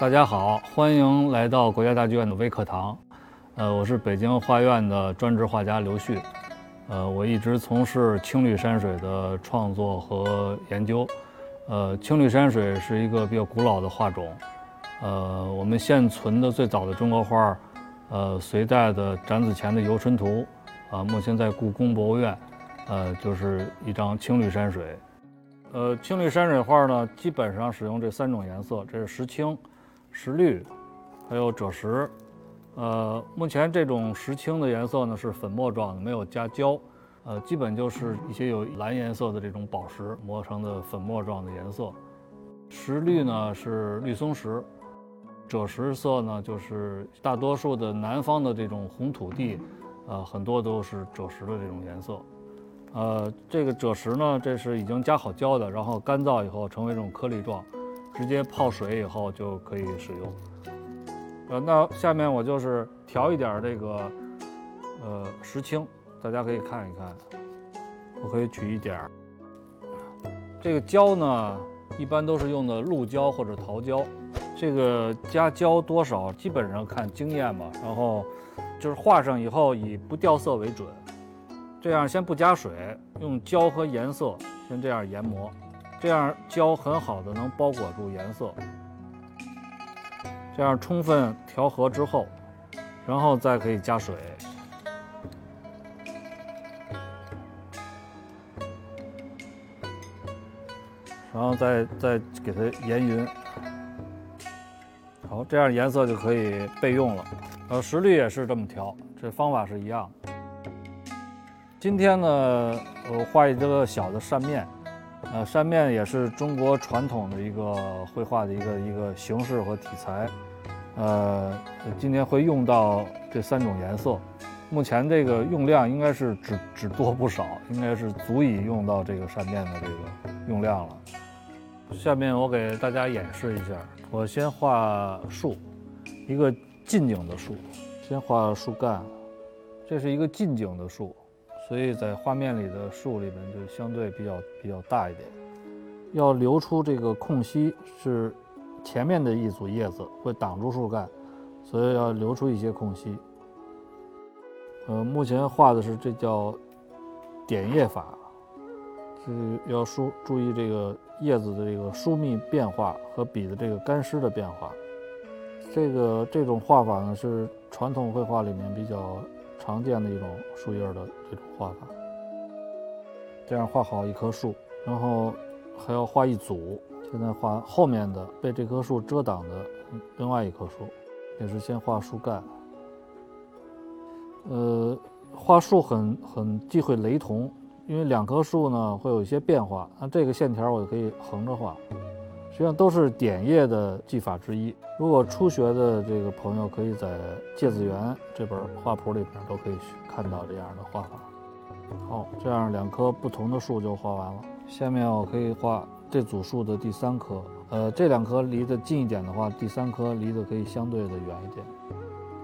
大家好，欢迎来到国家大剧院的微课堂。呃，我是北京画院的专职画家刘旭。呃，我一直从事青绿山水的创作和研究。呃，青绿山水是一个比较古老的画种。呃，我们现存的最早的中国画，呃，隋代的展子虔的《游春图》，啊，目前在故宫博物院，呃，就是一张青绿山水。呃，青绿山水画呢，基本上使用这三种颜色，这是石青、石绿，还有赭石。呃，目前这种石青的颜色呢是粉末状的，没有加胶，呃，基本就是一些有蓝颜色的这种宝石磨成的粉末状的颜色。石绿呢是绿松石，赭石色呢就是大多数的南方的这种红土地，呃，很多都是赭石的这种颜色。呃，这个赭石呢，这是已经加好胶的，然后干燥以后成为这种颗粒状，直接泡水以后就可以使用。呃，那下面我就是调一点这个，呃，石青，大家可以看一看。我可以取一点儿。这个胶呢，一般都是用的鹿胶或者桃胶。这个加胶多少，基本上看经验吧。然后就是画上以后以不掉色为准。这样先不加水，用胶和颜色先这样研磨，这样胶很好的能包裹住颜色。这样充分调和之后，然后再可以加水，然后再再给它研匀。好，这样颜色就可以备用了。呃，石绿也是这么调，这方法是一样的。今天呢，我画一个小的扇面。呃，扇面也是中国传统的一个绘画的一个一个形式和题材。呃，今天会用到这三种颜色，目前这个用量应该是只只多不少，应该是足以用到这个扇面的这个用量了。下面我给大家演示一下，我先画树，一个近景的树，先画树干，这是一个近景的树，所以在画面里的树里面就相对比较比较大一点，要留出这个空隙是。前面的一组叶子会挡住树干，所以要留出一些空隙。呃，目前画的是这叫点叶法，是要疏注意这个叶子的这个疏密变化和笔的这个干湿的变化。这个这种画法呢是传统绘画里面比较常见的一种树叶的这种画法。这样画好一棵树，然后还要画一组。现在画后面的被这棵树遮挡的另外一棵树，也是先画树干。呃，画树很很忌讳雷同，因为两棵树呢会有一些变化。那这个线条我就可以横着画，实际上都是点叶的技法之一。如果初学的这个朋友，可以在《芥子园》这本画谱里边都可以看到这样的画法。好，这样两棵不同的树就画完了。下面我可以画。这组树的第三棵，呃，这两棵离得近一点的话，第三棵离得可以相对的远一点。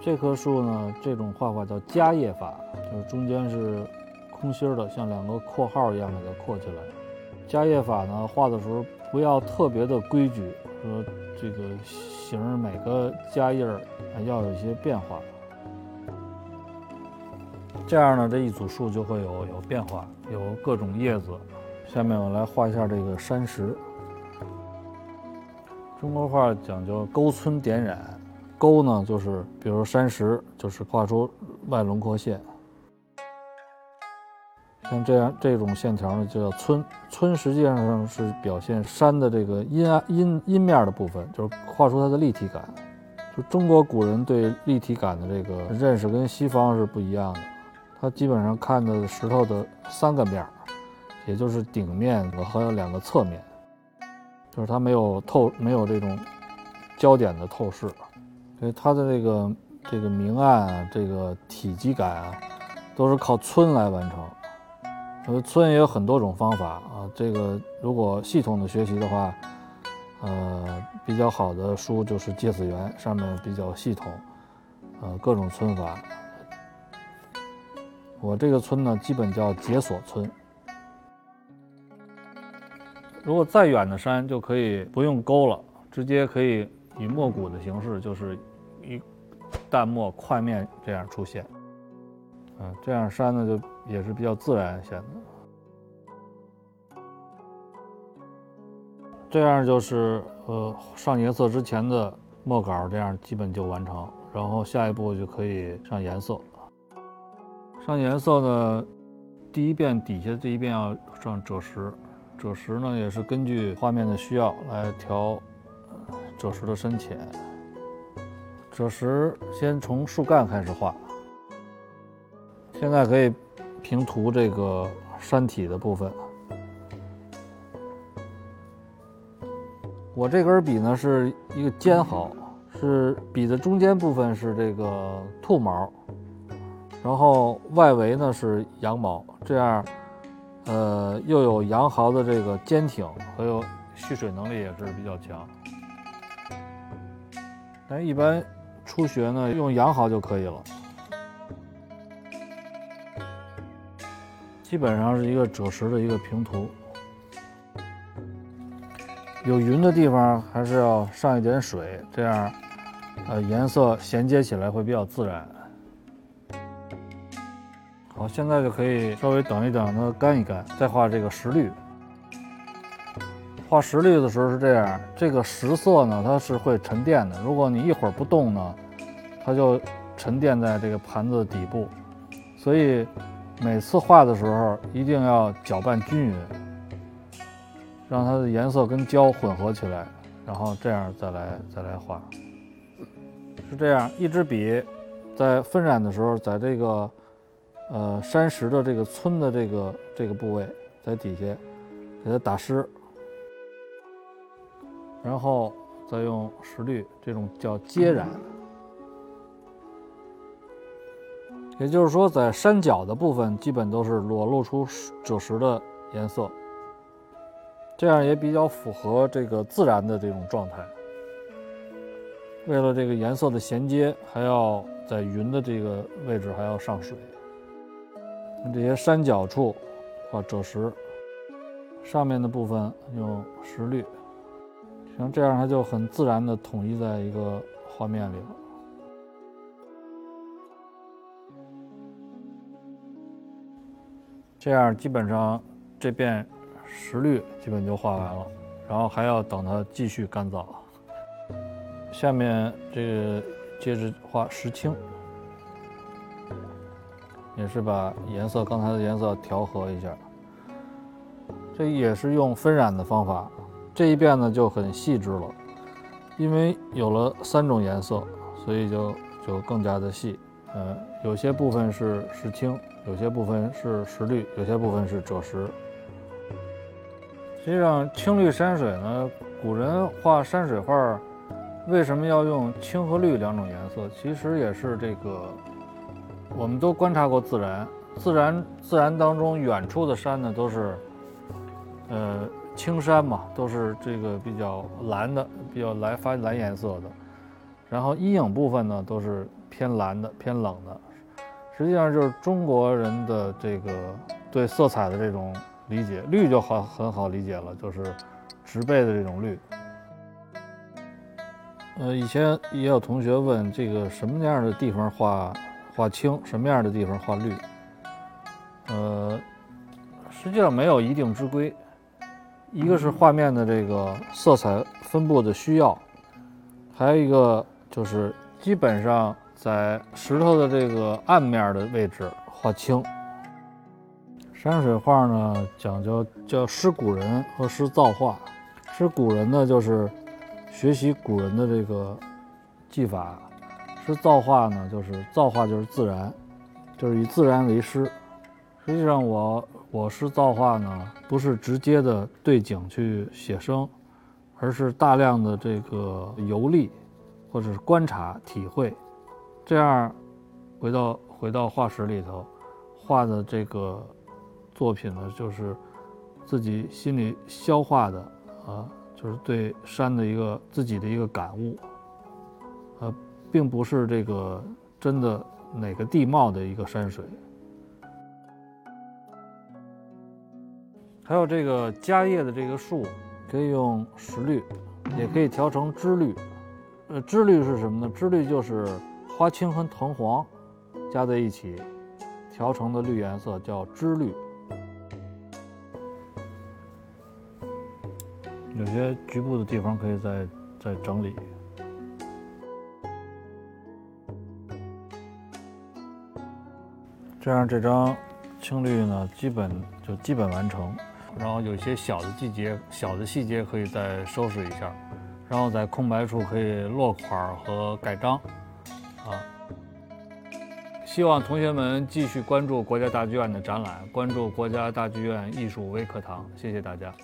这棵树呢，这种画法叫夹叶法，就是中间是空心的，像两个括号一样给它括起来。夹叶法呢，画的时候不要特别的规矩，说这个形每个加印儿要有一些变化，这样呢，这一组树就会有有变化，有各种叶子。下面我来画一下这个山石。中国画讲究勾皴点染，勾呢就是比如山石，就是画出外轮廓线。像这样这种线条呢，就叫皴。皴实际上是表现山的这个阴暗阴阴面的部分，就是画出它的立体感。就中国古人对立体感的这个认识跟西方是不一样的，他基本上看的石头的三个面。也就是顶面和两个侧面，就是它没有透，没有这种焦点的透视，所以它的这个这个明暗啊，这个体积感啊，都是靠皴来完成。呃，皴也有很多种方法啊。这个如果系统的学习的话，呃，比较好的书就是《芥子园》，上面比较系统，呃，各种皴法。我这个皴呢，基本叫解锁皴。如果再远的山就可以不用勾了，直接可以以墨谷的形式，就是一淡墨块面这样出现。嗯，这样山呢就也是比较自然显的。这样就是呃上颜色之前的墨稿，这样基本就完成。然后下一步就可以上颜色。上颜色呢，第一遍底下这一遍要上赭石，赭石呢也是根据画面的需要来调赭石的深浅。赭石先从树干开始画。现在可以平涂这个山体的部分。我这根笔呢是一个尖毫，是笔的中间部分是这个兔毛，然后外围呢是羊毛，这样，呃，又有羊毫的这个坚挺，还有蓄水能力也是比较强。但一般初学呢，用羊毫就可以了。基本上是一个赭石的一个平涂，有云的地方还是要上一点水，这样，呃，颜色衔接起来会比较自然。好，现在就可以稍微等一等它干一干，再画这个石绿。画石绿的时候是这样，这个石色呢它是会沉淀的，如果你一会儿不动呢，它就沉淀在这个盘子底部，所以。每次画的时候一定要搅拌均匀，让它的颜色跟胶混合起来，然后这样再来再来画。是这样，一支笔在分染的时候，在这个呃山石的这个村的这个这个部位，在底下给它打湿，然后再用石绿，这种叫接染。也就是说，在山脚的部分基本都是裸露出赭石的颜色，这样也比较符合这个自然的这种状态。为了这个颜色的衔接，还要在云的这个位置还要上水。这些山脚处画赭石，上面的部分用石绿，像这样它就很自然的统一在一个画面里了。这样基本上这遍石绿基本就画完了，然后还要等它继续干燥。下面这个接着画石青，也是把颜色刚才的颜色调和一下。这也是用分染的方法，这一遍呢就很细致了，因为有了三种颜色，所以就就更加的细。呃，有些部分是石青。有些部分是石绿，有些部分是赭石。实际上，青绿山水呢，古人画山水画，为什么要用青和绿两种颜色？其实也是这个，我们都观察过自然，自然自然当中远处的山呢，都是，呃，青山嘛，都是这个比较蓝的，比较蓝发蓝颜色的。然后阴影部分呢，都是偏蓝的，偏冷的。实际上就是中国人的这个对色彩的这种理解，绿就好很好理解了，就是植被的这种绿。呃，以前也有同学问这个什么样的地方画画青，什么样的地方画绿？呃，实际上没有一定之规，一个是画面的这个色彩分布的需要，还有一个就是基本上。在石头的这个暗面的位置画青。山水画呢，讲究叫师古人和师造化。师古人呢，就是学习古人的这个技法；师造化呢，就是造化就是自然，就是以自然为师。实际上，我我师造化呢，不是直接的对景去写生，而是大量的这个游历，或者是观察体会。这样，回到回到画室里头，画的这个作品呢，就是自己心里消化的啊，就是对山的一个自己的一个感悟，呃，并不是这个真的哪个地貌的一个山水。还有这个夹叶的这个树，可以用石绿，也可以调成枝绿。呃，枝绿是什么呢？枝绿就是花青和藤黄加在一起调成的绿颜色，叫脂绿。有些局部的地方可以再再整理。这样这张青绿呢，基本就基本完成。然后有些小的细节、小的细节可以再收拾一下，然后在空白处可以落款和盖章。好，希望同学们继续关注国家大剧院的展览，关注国家大剧院艺术微课堂。谢谢大家。